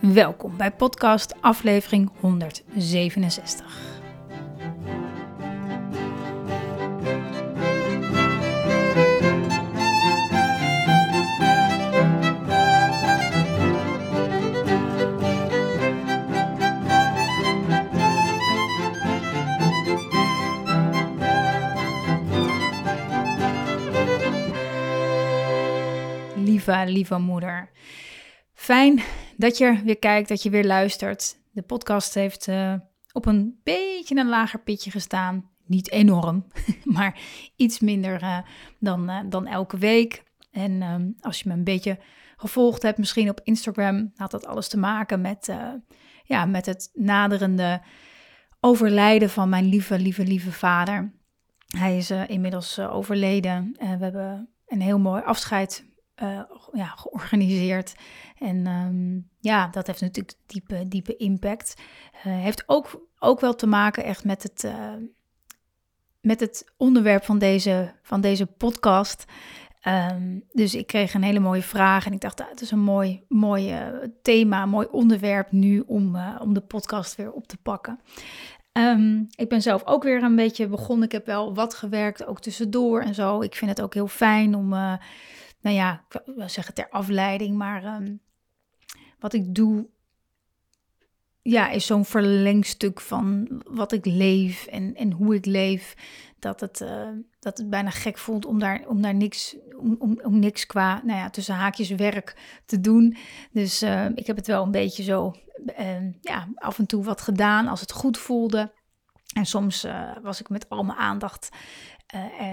Welkom bij podcast aflevering 167. Lieve, lieve moeder. Fijn dat je weer kijkt, dat je weer luistert. De podcast heeft uh, op een beetje een lager pitje gestaan. Niet enorm, maar iets minder uh, dan, uh, dan elke week. En um, als je me een beetje gevolgd hebt, misschien op Instagram, had dat alles te maken met, ja, met het naderende overlijden van mijn lieve, lieve, lieve vader. Hij is inmiddels overleden. we hebben een heel mooi afscheid uh, ja, georganiseerd. En um, ja, dat heeft natuurlijk diepe, diepe impact. Uh, heeft ook, ook wel te maken echt met het, uh, met het onderwerp van deze, van deze podcast. Um, dus ik kreeg een hele mooie vraag en ik dacht, ah, het is een mooi, mooi thema, mooi onderwerp nu om, om de podcast weer op te pakken. Um, ik ben zelf ook weer een beetje begonnen. Ik heb wel wat gewerkt, ook tussendoor en zo. Ik vind het ook heel fijn om nou ja, ik wil zeggen ter afleiding, maar ehm, wat ik doe, ja, is zo'n verlengstuk van wat ik leef en, en hoe ik leef. Dat het, uh, dat het bijna gek voelt om daar, om daar niks, om, om, om niks qua, nou ja, tussen haakjes werk te doen. Dus uh, ik heb het wel een beetje zo, uh, ja, af en toe wat gedaan als het goed voelde. En soms was ik met al mijn aandacht,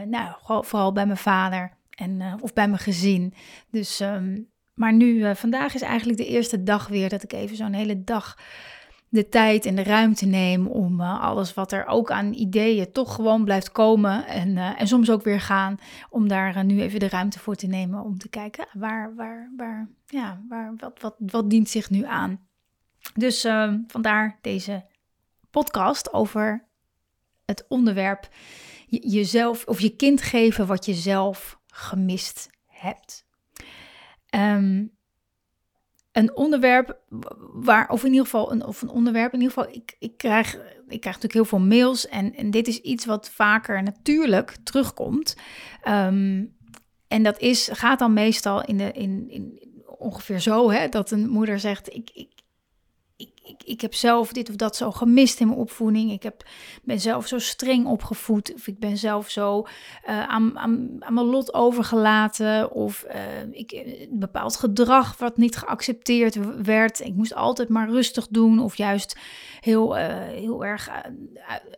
nou, vooral bij mijn vader. En, uh, of bij mijn gezin. Dus, um, maar nu, uh, vandaag is eigenlijk de eerste dag weer dat ik even zo'n hele dag de tijd en de ruimte neem om uh, alles wat er ook aan ideeën toch gewoon blijft komen en, en soms ook weer gaan, om daar nu even de ruimte voor te nemen om te kijken waar, waar, waar, ja, waar, wat, wat, wat dient zich nu aan. Dus ehm, vandaar deze podcast over het onderwerp jezelf of je kind geven wat je zelf gemist hebt. Um, een onderwerp waar, of in ieder geval een, of een onderwerp, in ieder geval, ik, ik, krijg, ik krijg natuurlijk heel veel mails en, en dit is iets wat vaker natuurlijk terugkomt. Um, en dat is, gaat dan meestal in, de, in, in ongeveer zo, hè, dat een moeder zegt, ik, ik, ik, ik, heb zelf dit of dat zo gemist in mijn opvoeding. Ik heb, ben zelf zo streng opgevoed. Of ik ben zelf zo uh, aan, aan, aan, mijn lot overgelaten. Of uh, ik, een bepaald gedrag wat niet geaccepteerd werd. Ik moest altijd maar rustig doen. Of juist heel, uh, heel erg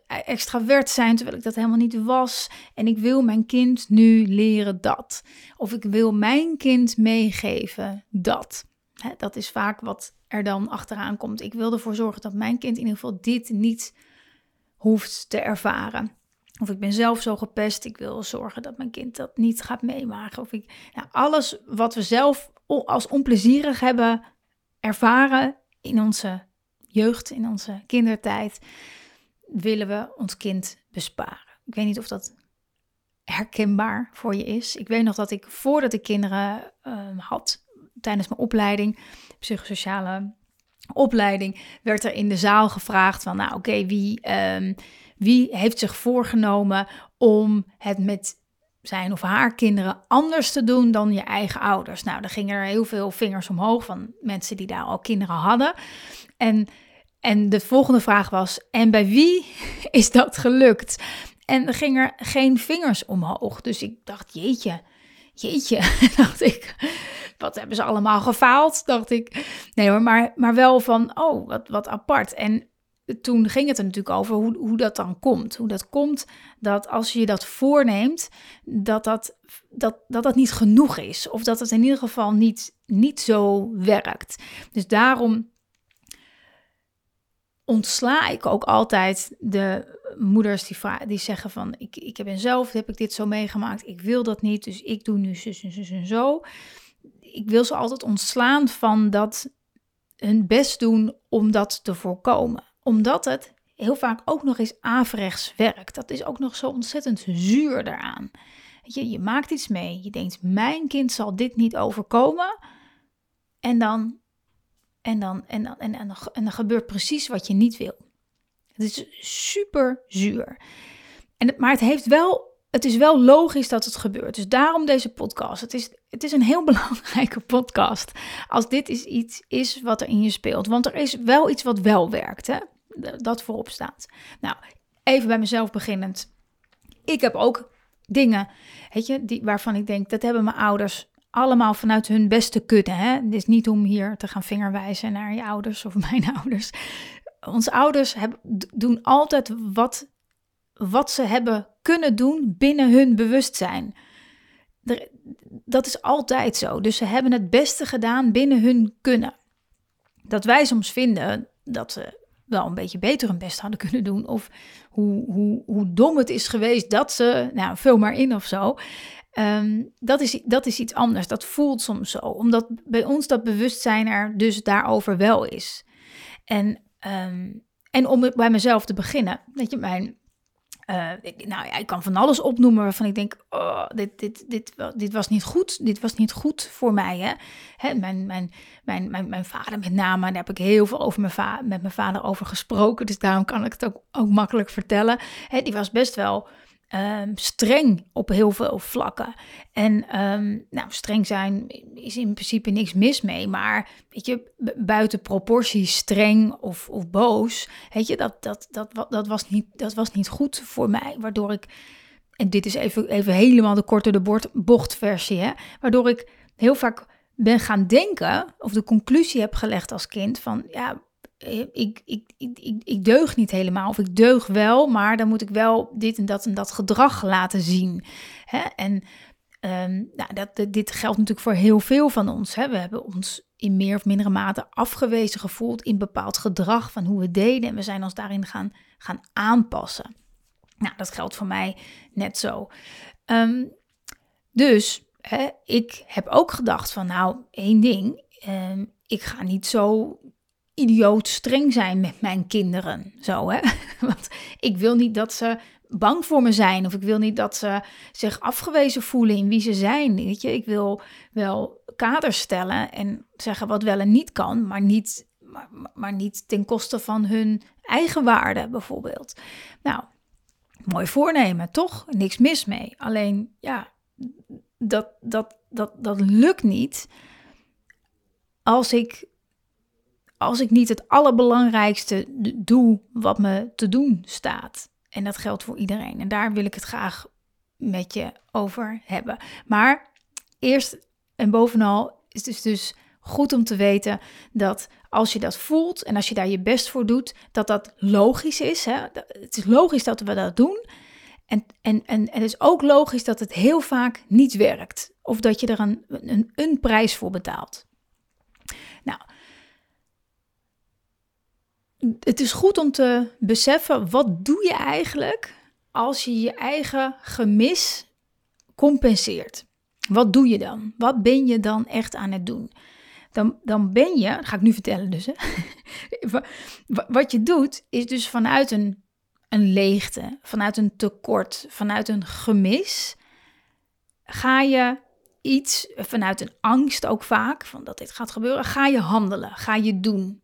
extravert zijn, terwijl ik dat helemaal niet was. En ik wil mijn kind nu leren dat. Of ik wil mijn kind meegeven dat. Dat is vaak wat er dan achteraan komt. Ik wil ervoor zorgen dat mijn kind in ieder geval dit niet hoeft te ervaren. Of ik ben zelf zo gepest, ik wil zorgen dat mijn kind dat niet gaat meemaken. Of ik, nou, alles wat we zelf als onplezierig hebben ervaren in onze jeugd, in onze kindertijd, willen we ons kind besparen. Ik weet niet of dat herkenbaar voor je is. Ik weet nog dat ik voordat ik kinderen uh, had, tijdens mijn opleiding, psychosociale opleiding, werd er in de zaal gevraagd van, nou oké, wie, um, wie heeft zich voorgenomen om het met zijn of haar kinderen anders te doen dan je eigen ouders? Nou, dan gingen er heel veel vingers omhoog van mensen die daar al kinderen hadden. En, en de volgende vraag was, en bij wie is dat gelukt? En er gingen geen vingers omhoog. Dus ik dacht, jeetje, jeetje, dacht ik wat hebben ze allemaal gefaald, dacht ik. Nee hoor, maar, maar wel van, oh, wat, wat apart. En toen ging het er natuurlijk over hoe, hoe dat dan komt. Hoe dat komt dat als je dat voorneemt, dat dat, dat, dat dat niet genoeg is. Of dat het in ieder geval niet, niet zo werkt. Dus daarom ontsla ik ook altijd de moeders die, die zeggen van... Ik, ik ben zelf, heb ik dit zo meegemaakt, ik wil dat niet, dus ik doe nu zus en zus en zo. Ik wil ze altijd ontslaan van dat hun best doen om dat te voorkomen. Omdat het heel vaak ook nog eens averechts werkt. Dat is ook nog zo ontzettend zuur daaraan. Je, je maakt iets mee. Je denkt, mijn kind zal dit niet overkomen. En dan, en dan, en dan, en, en dan gebeurt precies wat je niet wil. Het is super zuur. En, maar het heeft wel het is wel logisch dat het gebeurt. Dus daarom deze podcast. Het is, het is een heel belangrijke podcast. Als dit is iets is wat er in je speelt. Want er is wel iets wat wel werkt. Hè? Dat voorop staat. Nou, even bij mezelf beginnend. Ik heb ook dingen, weet je, die, waarvan ik denk, dat hebben mijn ouders allemaal vanuit hun beste kunnen. Hè? Het is niet om hier te gaan vingerwijzen naar je ouders of mijn ouders. Onze ouders doen altijd wat, wat ze hebben kunnen doen binnen hun bewustzijn. Dat is altijd zo. Dus ze hebben het beste gedaan binnen hun kunnen. Dat wij soms vinden dat ze wel een beetje beter hun best hadden kunnen doen. Of hoe, hoe, hoe dom het is geweest dat ze, nou, vul maar in of zo. Ehm, dat, is, dat is iets anders. Dat voelt soms zo. Omdat bij ons dat bewustzijn er dus daarover wel is. En, um, en om bij mezelf te beginnen. Weet je, mijn uh, nou ja, ik kan van alles opnoemen waarvan ik denk, oh, dit, dit, dit, dit was niet goed. Dit was niet goed voor mij. Hè? Hè, mijn, mijn, mijn, mijn, mijn vader met name, daar heb ik heel veel over mijn met mijn vader over gesproken. Dus daarom kan ik het ook, ook makkelijk vertellen. Hè, die was best wel um, streng op heel veel vlakken. En um, nou, streng zijn is in principe niks mis mee, maar weet je, buiten proportie streng of, of boos, weet je, dat, dat, dat, dat, was niet, dat was niet goed voor mij, waardoor ik, en dit is even, even helemaal de korte de bochtversie, hè, waardoor ik heel vaak ben gaan denken, of de conclusie heb gelegd als kind van, ja, ik, ik, ik, ik, ik deug niet helemaal. Of ik deug wel, maar dan moet ik wel dit en dat en dat gedrag laten zien. Hè? En um, nou, dat, dit geldt natuurlijk voor heel veel van ons. Hè? We hebben ons in meer of mindere mate afgewezen gevoeld in bepaald gedrag van hoe we deden. En we zijn ons daarin gaan, gaan aanpassen. Nou, dat geldt voor mij net zo. Um, dus hè, ik heb ook gedacht van nou, één ding. Um, ik ga niet zo idioot streng zijn met mijn kinderen. Zo, hè? Want ik wil niet dat ze bang voor me zijn. Of ik wil niet dat ze zich afgewezen voelen in wie ze zijn. Weet je, ik wil wel kaders stellen en zeggen wat wel en niet kan, maar niet, maar, maar niet ten koste van hun eigen waarde, bijvoorbeeld. Nou, mooi voornemen, toch? Niks mis mee. Alleen, ja, dat, dat, dat, dat lukt niet als ik als ik niet het allerbelangrijkste doe wat me te doen staat. En dat geldt voor iedereen. En daar wil ik het graag met je over hebben. Maar eerst en bovenal is het dus goed om te weten dat als je dat voelt en als je daar je best voor doet, dat dat logisch is. Hè? Het is logisch dat we dat doen. En, en, en, het is ook logisch dat het heel vaak niet werkt. Of dat je er een, een, een prijs voor betaalt. Nou, het is goed om te beseffen, wat doe je eigenlijk als je je eigen gemis compenseert? Wat doe je dan? Wat ben je dan echt aan het doen? Dan, dan ben je, dat ga ik nu vertellen dus, hè? wat je doet is dus vanuit een, een leegte, vanuit een tekort, vanuit een gemis, ga je iets, vanuit een angst ook vaak, van dat dit gaat gebeuren, ga je handelen, ga je doen.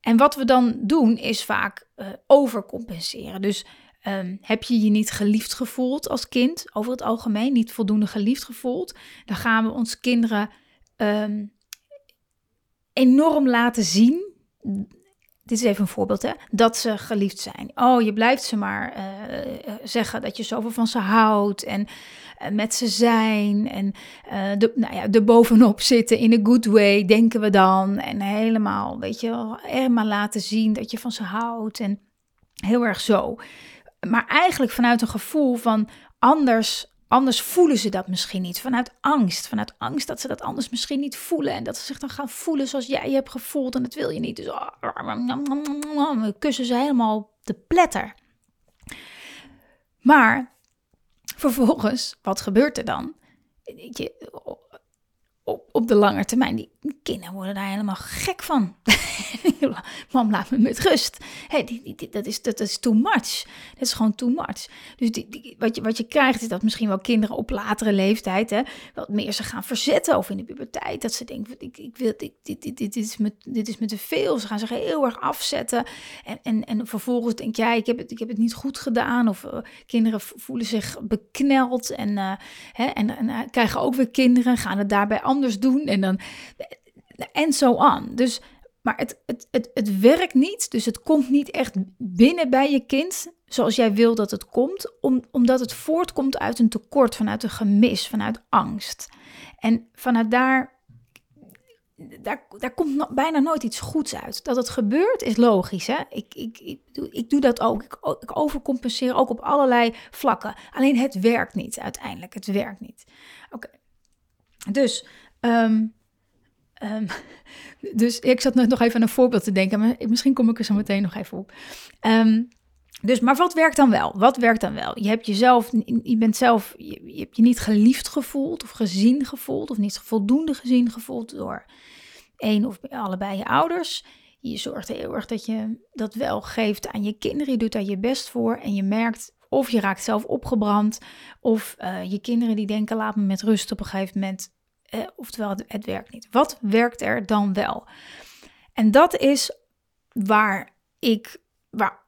En wat we dan doen is vaak uh, overcompenseren. Dus um, heb je je niet geliefd gevoeld als kind, over het algemeen, niet voldoende geliefd gevoeld, dan gaan we ons kinderen um, enorm laten zien. Dit is even een voorbeeld, hè? Dat ze geliefd zijn. Oh, je blijft ze maar uh, zeggen dat je zoveel van ze houdt. En met ze zijn. En de, nou ja, er bovenop zitten in een good way, denken we dan. En helemaal, weet je, helemaal laten zien dat je van ze houdt. En heel erg zo. Maar eigenlijk vanuit een gevoel van anders Anders voelen ze dat misschien niet. Vanuit angst. Vanuit angst dat ze dat anders misschien niet voelen. En dat ze zich dan gaan voelen zoals jij je hebt gevoeld. En dat wil je niet. Dus kussen ze helemaal de pletter. Maar vervolgens, wat gebeurt er dan? Op, de lange termijn, die kinderen worden daar helemaal gek van. Mam, laat me met rust. Hey, dat, is, dat is too much. Dat is gewoon too much. Dus die, wat, je, wat je krijgt is dat misschien wel kinderen op latere leeftijd hè, wat meer ze gaan verzetten. Of in de puberteit. Dat ze denken, ik, ik wil, dit, dit, dit, is me, dit is me te veel. Ze gaan zich heel erg afzetten. En, en, en vervolgens denk jij, ik heb het, ik heb het niet goed gedaan. Of uh, kinderen voelen zich bekneld. En, uh, hè, en, uh, krijgen ook weer kinderen. Gaan het daarbij anders doen. En dan... En zo aan. Dus maar het, het, het, het werkt niet, dus het komt niet echt binnen bij je kind zoals jij wil dat het komt, om, omdat het voortkomt uit een tekort, vanuit een gemis, vanuit angst. En vanuit daar, daar, daar komt bijna nooit iets goeds uit. Dat het gebeurt is logisch. Hè? Ik, ik, ik, doe, ik doe dat ook. Ik, ik overcompenseer ook op allerlei vlakken. Alleen het werkt niet uiteindelijk. Het werkt niet. Oké. Dus um, Um, dus ik zat nog even aan een voorbeeld te denken, maar misschien kom ik er zo meteen nog even op. Um, dus, maar wat werkt dan wel? Wat werkt dan wel? Je hebt jezelf, je bent zelf, je, hebt je niet geliefd gevoeld of gezien gevoeld of niet voldoende gezien gevoeld door één of allebei je ouders. Je zorgt heel erg dat je dat wel geeft aan je kinderen. Je doet daar je best voor en je merkt of je raakt zelf opgebrand of uh, je kinderen die denken laat me met rust op een gegeven moment eh, oftewel, het, werkt niet. Wat werkt er dan wel? En dat is waar ik, waar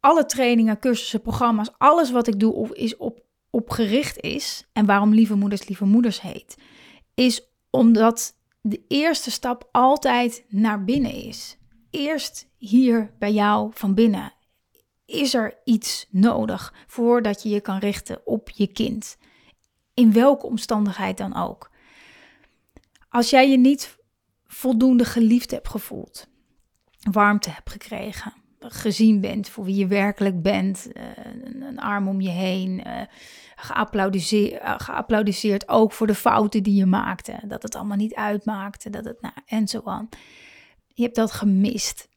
alle trainingen, cursussen, programma's, alles wat ik doe is op, op gericht is. En waarom Lieve Moeders Lieve Moeders heet. Is omdat de eerste stap altijd naar binnen is. Eerst hier bij jou van binnen. Is er iets nodig voordat je je kan richten op je kind? In welke omstandigheid dan ook. Als jij je niet voldoende geliefd hebt gevoeld, warmte hebt gekregen, gezien bent voor wie je werkelijk bent, eh, een arm om je heen, uh, geapplaudiseerd, uh, geapplaudiseerd ook voor de fouten die je maakte, dat het allemaal niet uitmaakte, dat het, nou, en zo aan. Je hebt dat gemist.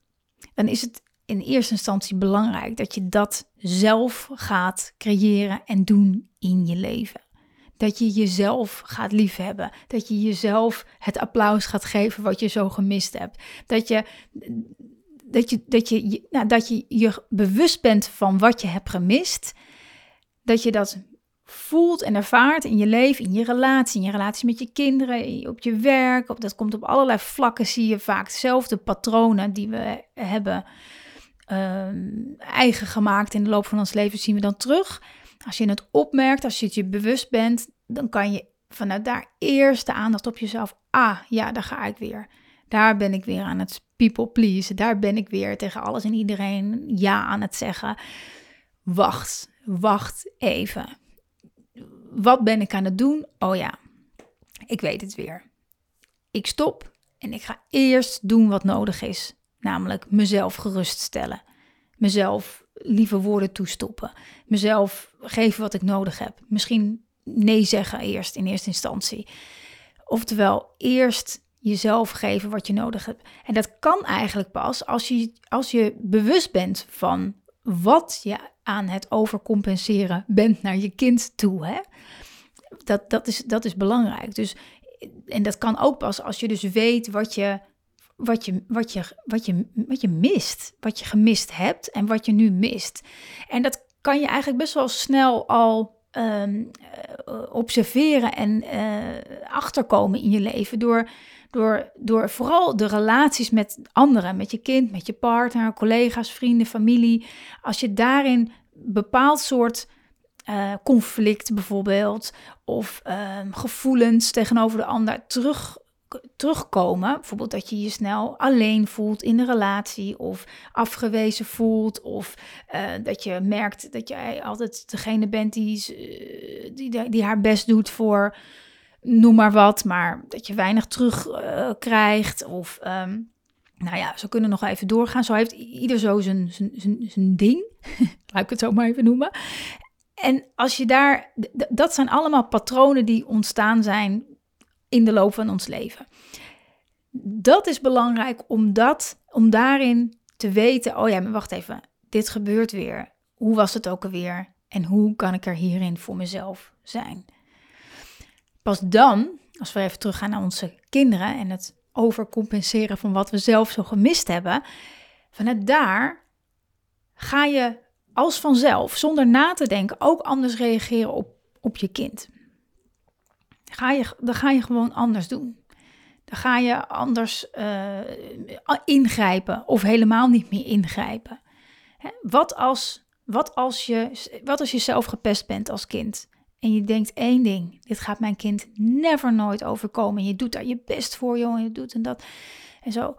Dan is het in eerste instantie belangrijk dat je dat zelf gaat creëren en doen in je leven. Dat je jezelf gaat liefhebben. Dat je jezelf het applaus gaat geven wat je zo gemist hebt. Dat je, dat je, dat je, nou, dat je je bewust bent van wat je hebt gemist. Dat je dat voelt en ervaart in je leven, in je relatie, in je relatie met je kinderen, op je werk. Op, dat komt op allerlei vlakken, zie je vaak dezelfde patronen die we hebben ehm, eigen gemaakt in de loop van ons leven, zien we dan terug. Als je het opmerkt, als je het je bewust bent, dan kan je vanuit daar eerst de aandacht op jezelf. Ah, ja, daar ga ik weer. Daar ben ik weer aan het people please. Daar ben ik weer tegen alles en iedereen ja aan het zeggen. Wacht, wacht even. Wat ben ik aan het doen? Oh ja, ik weet het weer. Ik stop en ik ga eerst doen wat nodig is. Namelijk mezelf geruststellen. Mezelf lieve woorden toestoppen. Mezelf geven wat ik nodig heb. Misschien nee zeggen eerst in eerste instantie. Oftewel, eerst jezelf geven wat je nodig hebt. En dat kan eigenlijk pas als je, als je bewust bent van wat je aan het overcompenseren bent naar je kind toe. Hè? Dat, dat, is, dat is belangrijk. Dus, en dat kan ook pas als je dus weet wat je, wat, je, wat, je, wat, je, wat je mist. Wat je gemist hebt en wat je nu mist. En dat kan je eigenlijk best wel snel al Ehm, eh, observeren en uh, achterkomen in je leven. Door, door, door vooral de relaties met anderen, met je kind, met je partner, collega's, vrienden, familie. Als je daarin bepaald soort uh, conflict bijvoorbeeld, of ehm, gevoelens tegenover de ander terug terugkomen. Bijvoorbeeld dat je je snel alleen voelt in de relatie of afgewezen voelt of uh, dat je merkt dat jij altijd degene bent die, uh, die, die haar best doet voor noem maar wat, maar dat je weinig terug uh, krijgt of um, nou ja, zo kunnen nog even doorgaan. Zo heeft ieder zo zijn, zijn, zijn, zijn ding, laat ik het zo maar even noemen. En als je daar, dat zijn allemaal patronen die ontstaan zijn in de loop van ons leven. Dat is belangrijk om, dat, om daarin te weten, oh ja, maar wacht even, dit gebeurt weer. Hoe was het ook alweer? En hoe kan ik er hierin voor mezelf zijn? Pas dan, als we even teruggaan naar onze kinderen en het overcompenseren van wat we zelf zo gemist hebben, vanuit daar ga je als vanzelf, zonder na te denken, ook anders reageren op, op je kind. Ga je, dan ga je gewoon anders doen. Dan ga je anders uh, ingrijpen of helemaal niet meer ingrijpen. Wat als, wat, als je, wat als je zelf gepest bent als kind? En je denkt één ding: dit gaat mijn kind never nooit overkomen. En je doet daar je best voor, joh, en je doet en dat. En zo.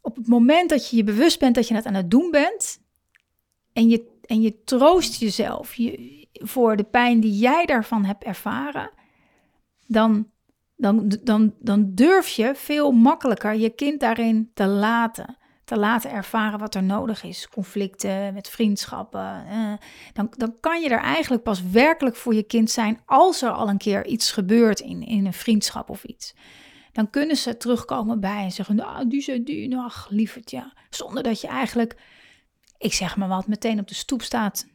Op het moment dat je je bewust bent dat je het aan het doen bent. En je, en je troost jezelf je, voor de pijn die jij daarvan hebt ervaren. Dan, dan, dan, dan durf je veel makkelijker je kind daarin te laten te laten ervaren wat er nodig is. Conflicten met vriendschappen. Eh, dan, dan kan je er eigenlijk pas werkelijk voor je kind zijn als er al een keer iets gebeurt in, in een vriendschap of iets. Dan kunnen ze terugkomen bij en zeggen, nou, die zijn die, nou, lieverd, ja. Zonder dat je eigenlijk, ik zeg maar wat, meteen op de stoep staat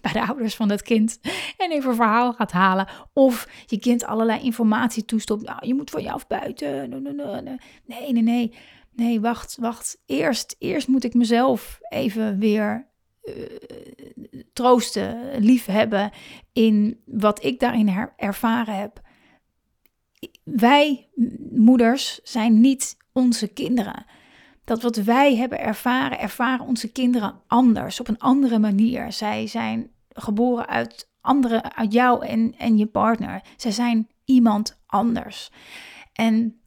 bij de ouders van dat kind en even een verhaal gaat halen. Of je kind allerlei informatie toestopt. Nou, je moet van je af buiten. Nee, nee, nee nee, wacht, wacht. Eerst, eerst moet ik mezelf even weer uh, troosten, lief hebben in wat ik daarin ervaren heb. Wij, moeders, zijn niet onze kinderen. Dat wat wij hebben ervaren, ervaren onze kinderen anders, op een andere manier. Zij zijn geboren uit, andere, uit jou en, en je partner. Zij zijn iemand anders. En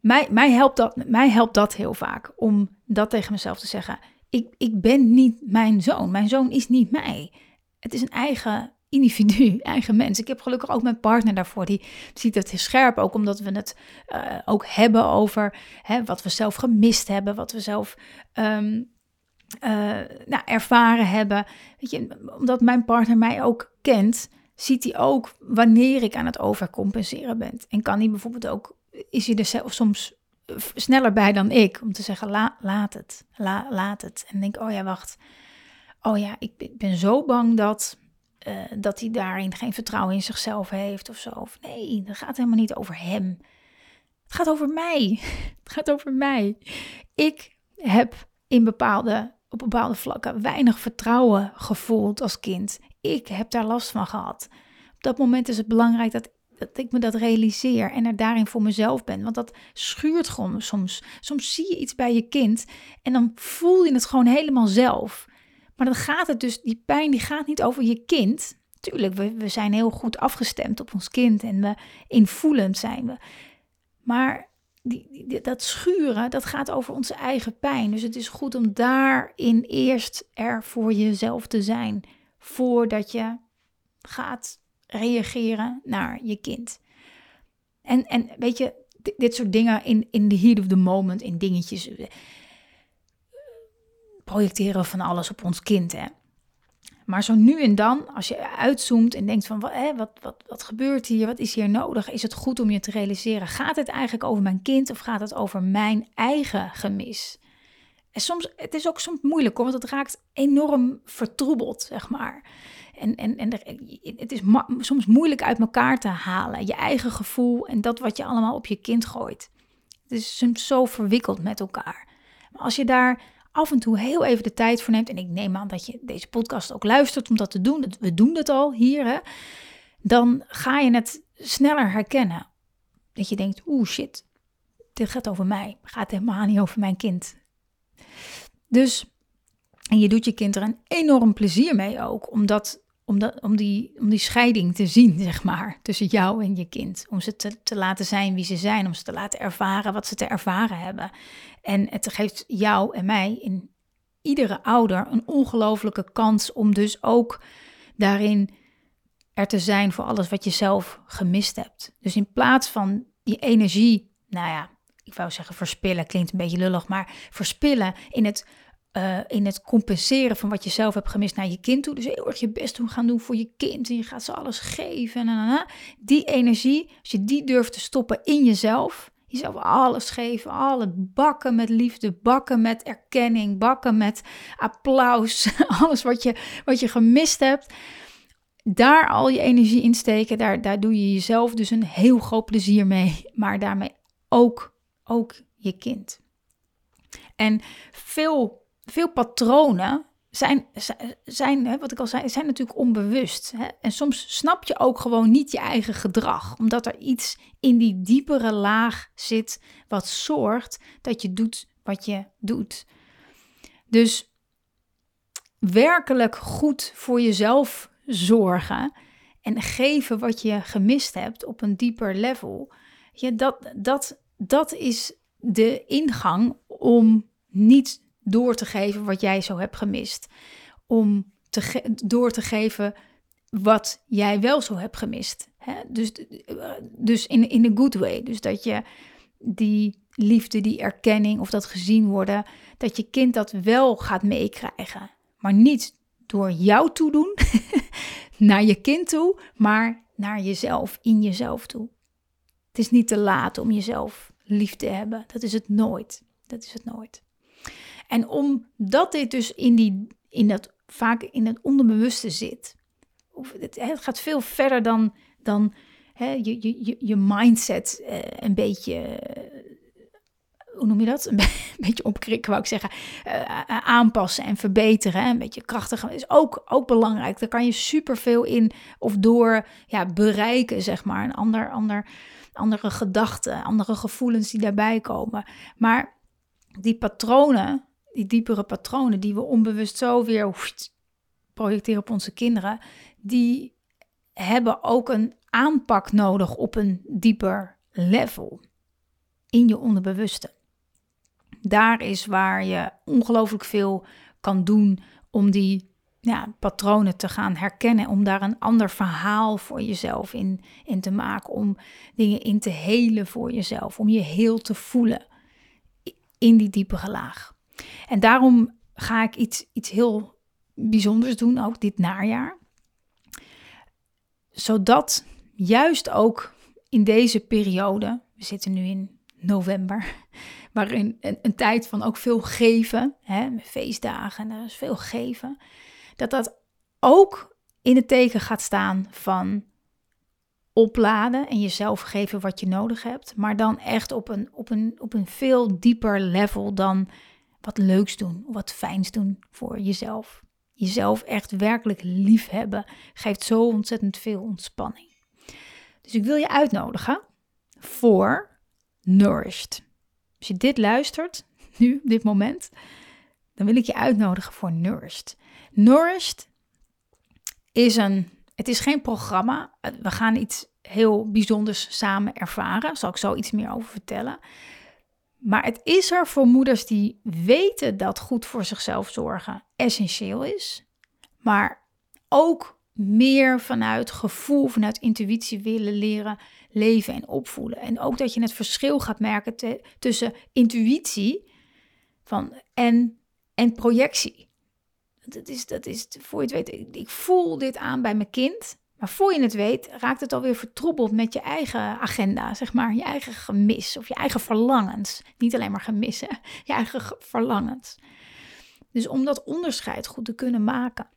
mij, mij, helpt dat, mij helpt dat heel vaak om dat tegen mezelf te zeggen. Ik, ik ben niet mijn zoon. Mijn zoon is niet mij. Het is een eigen individu, eigen mens. Ik heb gelukkig ook mijn partner daarvoor. Die ziet het scherp, ook omdat we het uh, ook hebben over hè, wat we zelf gemist hebben, wat we zelf um, uh, nou, ervaren hebben. Weet je, omdat mijn partner mij ook kent, ziet hij ook wanneer ik aan het overcompenseren ben. En kan hij bijvoorbeeld ook is hij er zelf soms sneller bij dan ik om te zeggen: laat het, laat het. En denk: oh ja, wacht. Oh ja, ik ben zo bang dat, uh, dat hij daarin geen vertrouwen in zichzelf heeft of zo. Of nee, dat gaat helemaal niet over hem. Het gaat over mij. Het gaat over mij. Ik heb in bepaalde, op bepaalde vlakken weinig vertrouwen gevoeld als kind. Ik heb daar last van gehad. Op dat moment is het belangrijk dat dat ik me dat realiseer en er daarin voor mezelf ben. Want dat schuurt gewoon soms. Soms zie je iets bij je kind en dan voel je het gewoon helemaal zelf. Maar dan gaat het dus, die pijn die gaat niet over je kind. Tuurlijk, we, zijn heel goed afgestemd op ons kind en we invoelend zijn we. Maar die, dat schuren, dat gaat over onze eigen pijn. Dus het is goed om daarin eerst er voor jezelf te zijn. Voordat je gaat reageren naar je kind. En, en weet je, dit soort dingen in, in heat of the moment, in dingetjes, projecteren van alles op ons kind. Hè. Maar zo nu en dan, als je uitzoomt en denkt van wat, hè, wat, wat, wat gebeurt hier, wat is hier nodig, is het goed om je te realiseren, gaat het eigenlijk over mijn kind of gaat het over mijn eigen gemis? En soms, het is ook soms moeilijk want het raakt enorm vertroebeld, zeg maar. En, en, en het is soms moeilijk uit elkaar te halen. Je eigen gevoel en dat wat je allemaal op je kind gooit. Het is soms zo verwikkeld met elkaar. Maar als je daar af en toe heel even de tijd voor neemt. En ik neem aan dat je deze podcast ook luistert om dat te doen. We doen het al hier. Hè, dan ga je het sneller herkennen. Dat je denkt, oeh shit, dit gaat over mij. Gaat helemaal niet over mijn kind. Dus, en je doet je kind er een enorm plezier mee ook. Omdat om, om, die, om die scheiding te zien, zeg maar, tussen jou en je kind. Om ze te, te laten zijn wie ze zijn, om ze te laten ervaren wat ze te ervaren hebben. En het geeft jou en mij, in iedere ouder, een ongelofelijke kans om dus ook daarin er te zijn voor alles wat je zelf gemist hebt. Dus in plaats van die energie, nou ja, ik wou zeggen verspillen, klinkt een beetje lullig, maar verspillen in het uh, in het compenseren van wat je zelf hebt gemist naar je kind toe. Dus heel erg je best doen gaan doen voor je kind. En je gaat ze alles geven. En, die energie, als je die durft te stoppen in jezelf. Jezelf alles geven, alle bakken met liefde, bakken met erkenning, bakken met applaus. Alles wat je, wat je gemist hebt. Daar al je energie in steken, daar, daar doe je jezelf dus een heel groot plezier mee. Maar daarmee ook, ook je kind. En veel veel patronen zijn, zijn wat ik al zei, zijn natuurlijk onbewust. Hè? En soms snap je ook gewoon niet je eigen gedrag, omdat er iets in die diepere laag zit wat zorgt dat je doet wat je doet. Dus werkelijk goed voor jezelf zorgen en geven wat je gemist hebt op een dieper level, ja, dat, dat, dat is de ingang om niet door te geven wat jij zo hebt gemist. Om te door te geven wat jij wel zo hebt gemist. Hè? Dus, dus in, in een good way. Dus dat je die liefde, die erkenning of dat gezien worden, dat je kind dat wel gaat meekrijgen. Maar niet door jou toe doen, naar je kind toe, maar naar jezelf, in jezelf toe. Het is niet te laat om jezelf lief te hebben. Dat is het nooit. Dat is het nooit. En omdat dit dus in, die, in dat, vaak in het onderbewuste zit, het, het gaat veel verder dan, dan hè, je, je, je mindset uh, een beetje, uh, hoe noem je dat? Een, beetje opkrikken, wou ik zeggen. Uh, aanpassen en verbeteren. Een beetje krachtiger is ook, ook belangrijk. Daar kan je superveel in of door ja, bereiken, zeg maar. Een ander, ander, andere gedachten, andere gevoelens die daarbij komen. Maar die patronen, die diepere patronen die we onbewust zo weer projecteren op onze kinderen, die hebben ook een aanpak nodig op een dieper level in je onderbewuste. Daar is waar je ongelooflijk veel kan doen om die ja, patronen te gaan herkennen, om daar een ander verhaal voor jezelf in, in te maken, om dingen in te helen voor jezelf, om je heel te voelen in die diepere laag. En daarom ga ik iets, iets heel bijzonders doen, ook dit najaar. Zodat juist ook in deze periode, we zitten nu in november, waarin een, tijd van ook veel geven, hè, feestdagen en er is veel geven, dat dat ook in het teken gaat staan van opladen en jezelf geven wat je nodig hebt, maar dan echt op een, op een, op een veel dieper level dan wat leuks doen, wat fijns doen voor jezelf. Jezelf echt werkelijk lief hebben geeft zo ontzettend veel ontspanning. Dus ik wil je uitnodigen voor Nourished. Als je dit luistert, nu, op dit moment, dan wil ik je uitnodigen voor Nourished. Nourished is een, het is geen programma. We gaan iets heel bijzonders samen ervaren. Daar zal ik zo iets meer over vertellen. Maar het is er voor moeders die weten dat goed voor zichzelf zorgen essentieel is, maar ook meer vanuit gevoel, vanuit intuïtie willen leren leven en opvoelen. En ook dat je het verschil gaat merken tussen intuïtie van, en, en projectie. Dat is, dat is, voor je het weet, ik voel dit aan bij mijn kind. Maar voor je het weet, raakt het alweer vertroebeld met je eigen agenda, zeg maar. Je eigen gemis of je eigen verlangens. Niet alleen maar gemissen, je eigen verlangens. Dus om dat onderscheid goed te kunnen maken.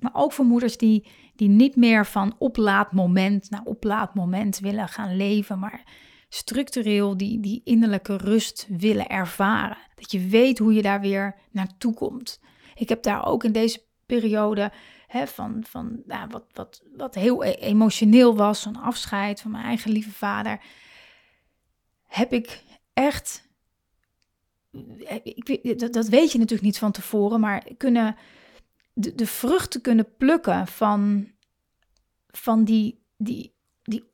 Maar ook voor moeders die, die niet meer van oplaadmoment naar oplaadmoment willen gaan leven, maar structureel die, die innerlijke rust willen ervaren. Dat je weet hoe je daar weer naartoe komt. Ik heb daar ook in deze periode van, van nou, wat, wat, wat heel e-, emotioneel was, een afscheid van mijn eigen lieve vader, heb ik echt, ik, dat, dat weet je natuurlijk niet van tevoren, maar kunnen de, de vruchten kunnen plukken van, van die, die, die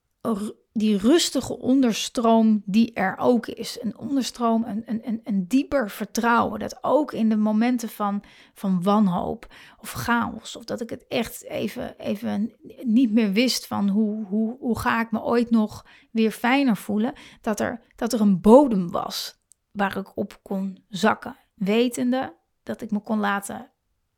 die rustige onderstroom die er ook is. Een onderstroom, een, een, een dieper vertrouwen. Dat ook in de momenten van, van wanhoop of chaos, of dat ik het echt even, even niet meer wist van hoe, hoe, hoe ga ik me ooit nog weer fijner voelen, dat er, dat er een bodem was waar ik op kon zakken. Wetende dat ik me kon laten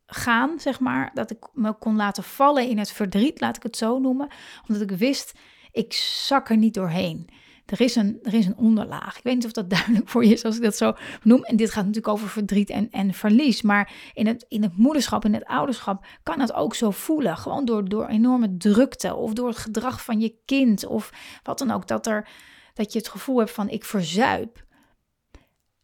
gaan, zeg maar. Dat ik me kon laten vallen in het verdriet, laat ik het zo noemen. Omdat ik wist, ik zak er niet doorheen. Er is, een, er is een onderlaag. Ik weet niet of dat duidelijk voor je is als ik dat zo noem. En dit gaat natuurlijk over verdriet en, en verlies. Maar in het, in het moederschap, in het ouderschap, kan het ook zo voelen. Gewoon door, door enorme drukte of door het gedrag van je kind of wat dan ook. Dat, er, dat je het gevoel hebt van ik verzuip.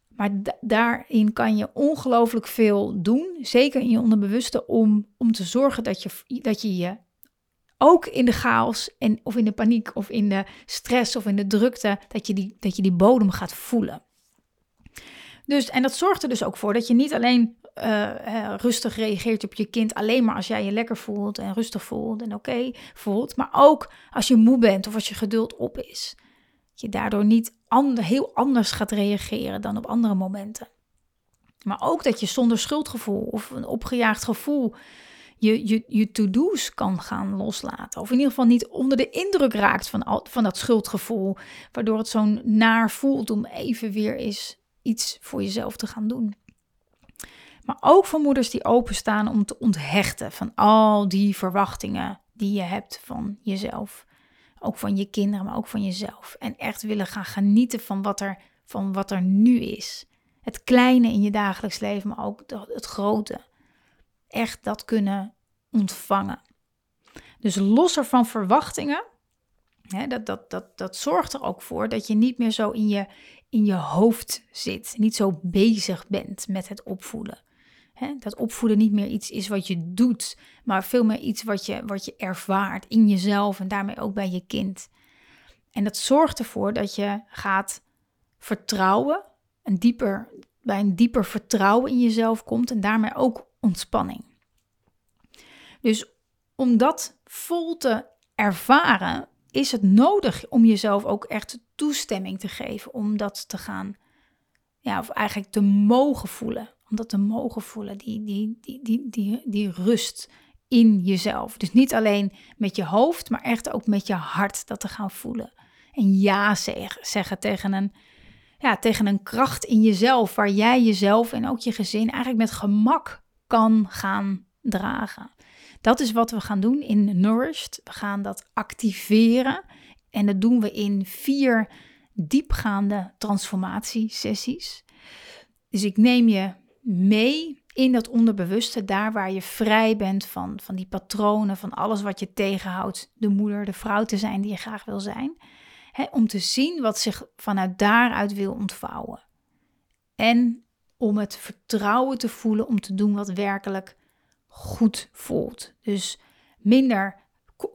Maar daarin kan je ongelooflijk veel doen, zeker in je onderbewuste, om, om te zorgen dat je, dat je je ook in de chaos en, of in de paniek of in de stress of in de drukte, dat je die, dat je die bodem gaat voelen. Dus, en dat zorgt er dus ook voor dat je niet alleen uh, rustig reageert op je kind, alleen maar als jij je lekker voelt en rustig voelt en oké voelt, maar ook als je moe bent of als je geduld op is. Dat je daardoor niet ander, heel anders gaat reageren dan op andere momenten. Maar ook dat je zonder schuldgevoel of een opgejaagd gevoel je, je, je to-do's kan gaan loslaten. Of in ieder geval niet onder de indruk raakt van, van dat schuldgevoel. Waardoor het zo'n naar voelt om even weer eens iets voor jezelf te gaan doen. Maar ook voor moeders die openstaan om te onthechten van al die verwachtingen die je hebt van jezelf. Ook van je kinderen, maar ook van jezelf. En echt willen gaan genieten van wat er, van wat er nu is. Het kleine in je dagelijks leven, maar ook het grote echt dat kunnen ontvangen. Dus losser van verwachtingen, hè, dat, dat, dat, dat zorgt er ook voor dat je niet meer zo in je, in je hoofd zit, niet zo bezig bent met het opvoeden. Hè, dat opvoeden niet meer iets is wat je doet, maar veel meer iets wat je, wat je ervaart in jezelf en daarmee ook bij je kind. En dat zorgt ervoor dat je gaat vertrouwen, een dieper, bij een dieper vertrouwen in jezelf komt en daarmee ook ontspanning. Dus om dat vol te ervaren, is het nodig om jezelf ook echt toestemming te geven om dat te gaan, ja, of eigenlijk te mogen voelen. Om dat te mogen voelen, die, die, die, die, die, die rust in jezelf. Dus niet alleen met je hoofd, maar echt ook met je hart dat te gaan voelen. En ja zeggen, zeggen tegen een ja, tegen een kracht in jezelf, waar jij jezelf en ook je gezin eigenlijk met gemak kan gaan dragen. Dat is wat we gaan doen in Nourished. We gaan dat activeren en dat doen we in vier diepgaande transformatiesessies. Dus ik neem je mee in dat onderbewuste, daar waar je vrij bent van, van die patronen, van alles wat je tegenhoudt, de moeder, de vrouw te zijn die je graag wil zijn. om te zien wat zich vanuit daaruit wil ontvouwen. En om het vertrouwen te voelen om te doen wat werkelijk goed voelt. Dus minder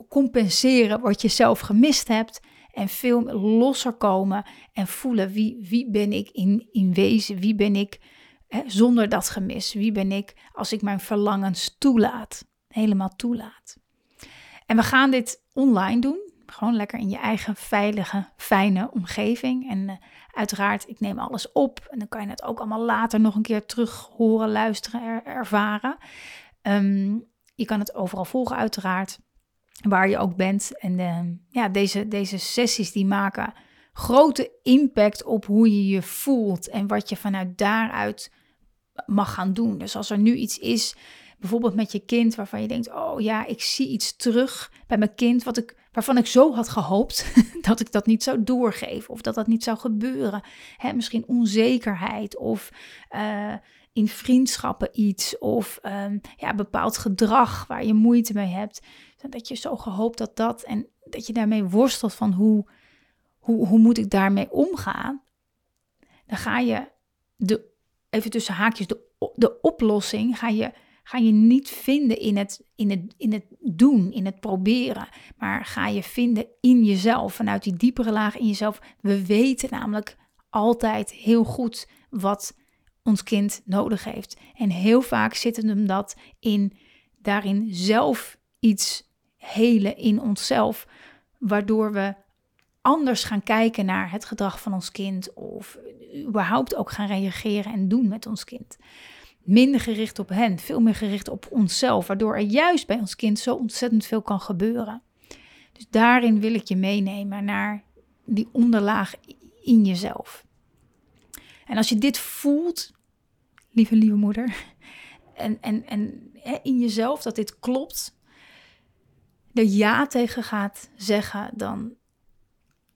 compenseren wat je zelf gemist hebt en veel losser komen en voelen wie, wie ben ik in, in wezen, wie ben ik hè, zonder dat gemis, wie ben ik als ik mijn verlangens toelaat, helemaal toelaat. En we gaan dit online doen, gewoon lekker in je eigen veilige, fijne omgeving. En uh, uiteraard, ik neem alles op. En dan kan je het ook allemaal later nog een keer terug horen, luisteren, ervaren. Ehm, je kan het overal volgen, uiteraard, waar je ook bent. En ehm, ja, deze, deze sessies die maken grote impact op hoe je je voelt en wat je vanuit daaruit mag gaan doen. Dus als er nu iets is, bijvoorbeeld met je kind, waarvan je denkt: Oh ja, ik zie iets terug bij mijn kind, wat ik, waarvan ik zo had gehoopt dat ik dat niet zou doorgeven of dat dat niet zou gebeuren. Hè, misschien onzekerheid of. Uh, in vriendschappen iets of um, ja, bepaald gedrag waar je moeite mee hebt. Dat je zo gehoopt dat dat en dat je daarmee worstelt van hoe, hoe, hoe moet ik daarmee omgaan. Dan ga je de, even tussen haakjes, de, de oplossing ga je, ga je niet vinden in het, in, het, in het doen, in het proberen. Maar ga je vinden in jezelf, vanuit die diepere laag in jezelf. We weten namelijk altijd heel goed wat ons kind nodig heeft. En heel vaak zit het hem dat in daarin zelf iets helen in onszelf, waardoor we anders gaan kijken naar het gedrag van ons kind of überhaupt ook gaan reageren en doen met ons kind. Minder gericht op hen, veel meer gericht op onszelf, waardoor er juist bij ons kind zo ontzettend veel kan gebeuren. Dus daarin wil ik je meenemen naar die onderlaag in jezelf. En als je dit voelt, lieve, lieve moeder, en, en, en in jezelf dat dit klopt, er ja tegen gaat zeggen, dan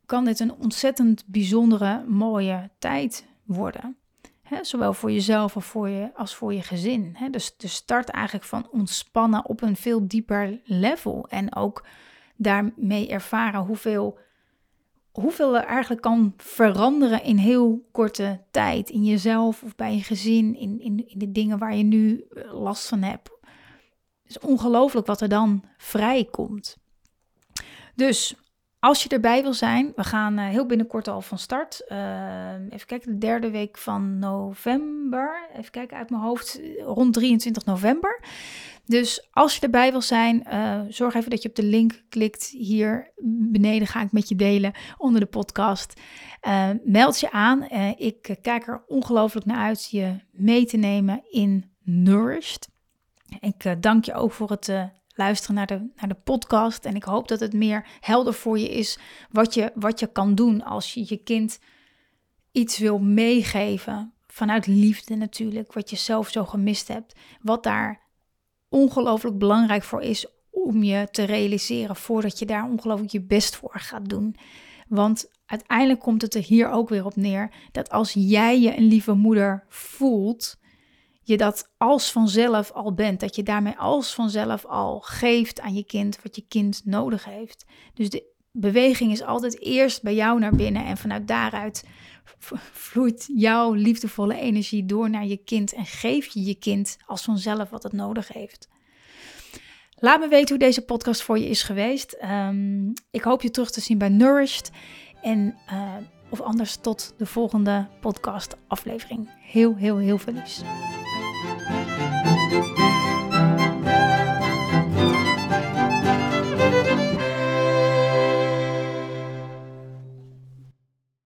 kan dit een ontzettend bijzondere, mooie tijd worden. Zowel voor jezelf als voor je, als voor je gezin. dus de start eigenlijk van ontspannen op een veel dieper level. En ook daarmee ervaren hoeveel, hoeveel er eigenlijk kan veranderen in heel korte tijd. In jezelf of bij je gezin, in, in, in de dingen waar je nu eh, last van hebt. Het is ongelooflijk wat er dan vrijkomt. Dus als je erbij wil zijn, we gaan uh, heel binnenkort al van start. Uh, even kijken, de derde week van november. Even kijken uit mijn hoofd, rond 23 november. Dus als je erbij wil zijn, uh, zorg even dat je op de link klikt. Hier beneden ga ik met je delen onder de podcast. meld je aan. ik kijk er ongelooflijk naar uit je mee te nemen in Nourished. Ik dank je ook voor het luisteren naar de, naar de podcast. En ik hoop dat het meer helder voor je is wat je, wat je kan doen als je je kind iets wil meegeven. Vanuit liefde natuurlijk, wat je zelf zo gemist hebt. Wat daar ongelooflijk belangrijk voor is om je te realiseren voordat je daar ongelooflijk je best voor gaat doen. Want uiteindelijk komt het er hier ook weer op neer dat als jij je een lieve moeder voelt, je dat als vanzelf al bent. Dat je daarmee als vanzelf al geeft aan je kind wat je kind nodig heeft. Dus de beweging is altijd eerst bij jou naar binnen en vanuit daaruit vloeit jouw liefdevolle energie door naar je kind en geef je je kind als vanzelf wat het nodig heeft. Laat me weten hoe deze podcast voor je is geweest. Ehm, ik hoop je terug te zien bij Nourished. En uh, of anders tot de volgende podcast aflevering. Heel, heel, heel veel liefs. Thank you.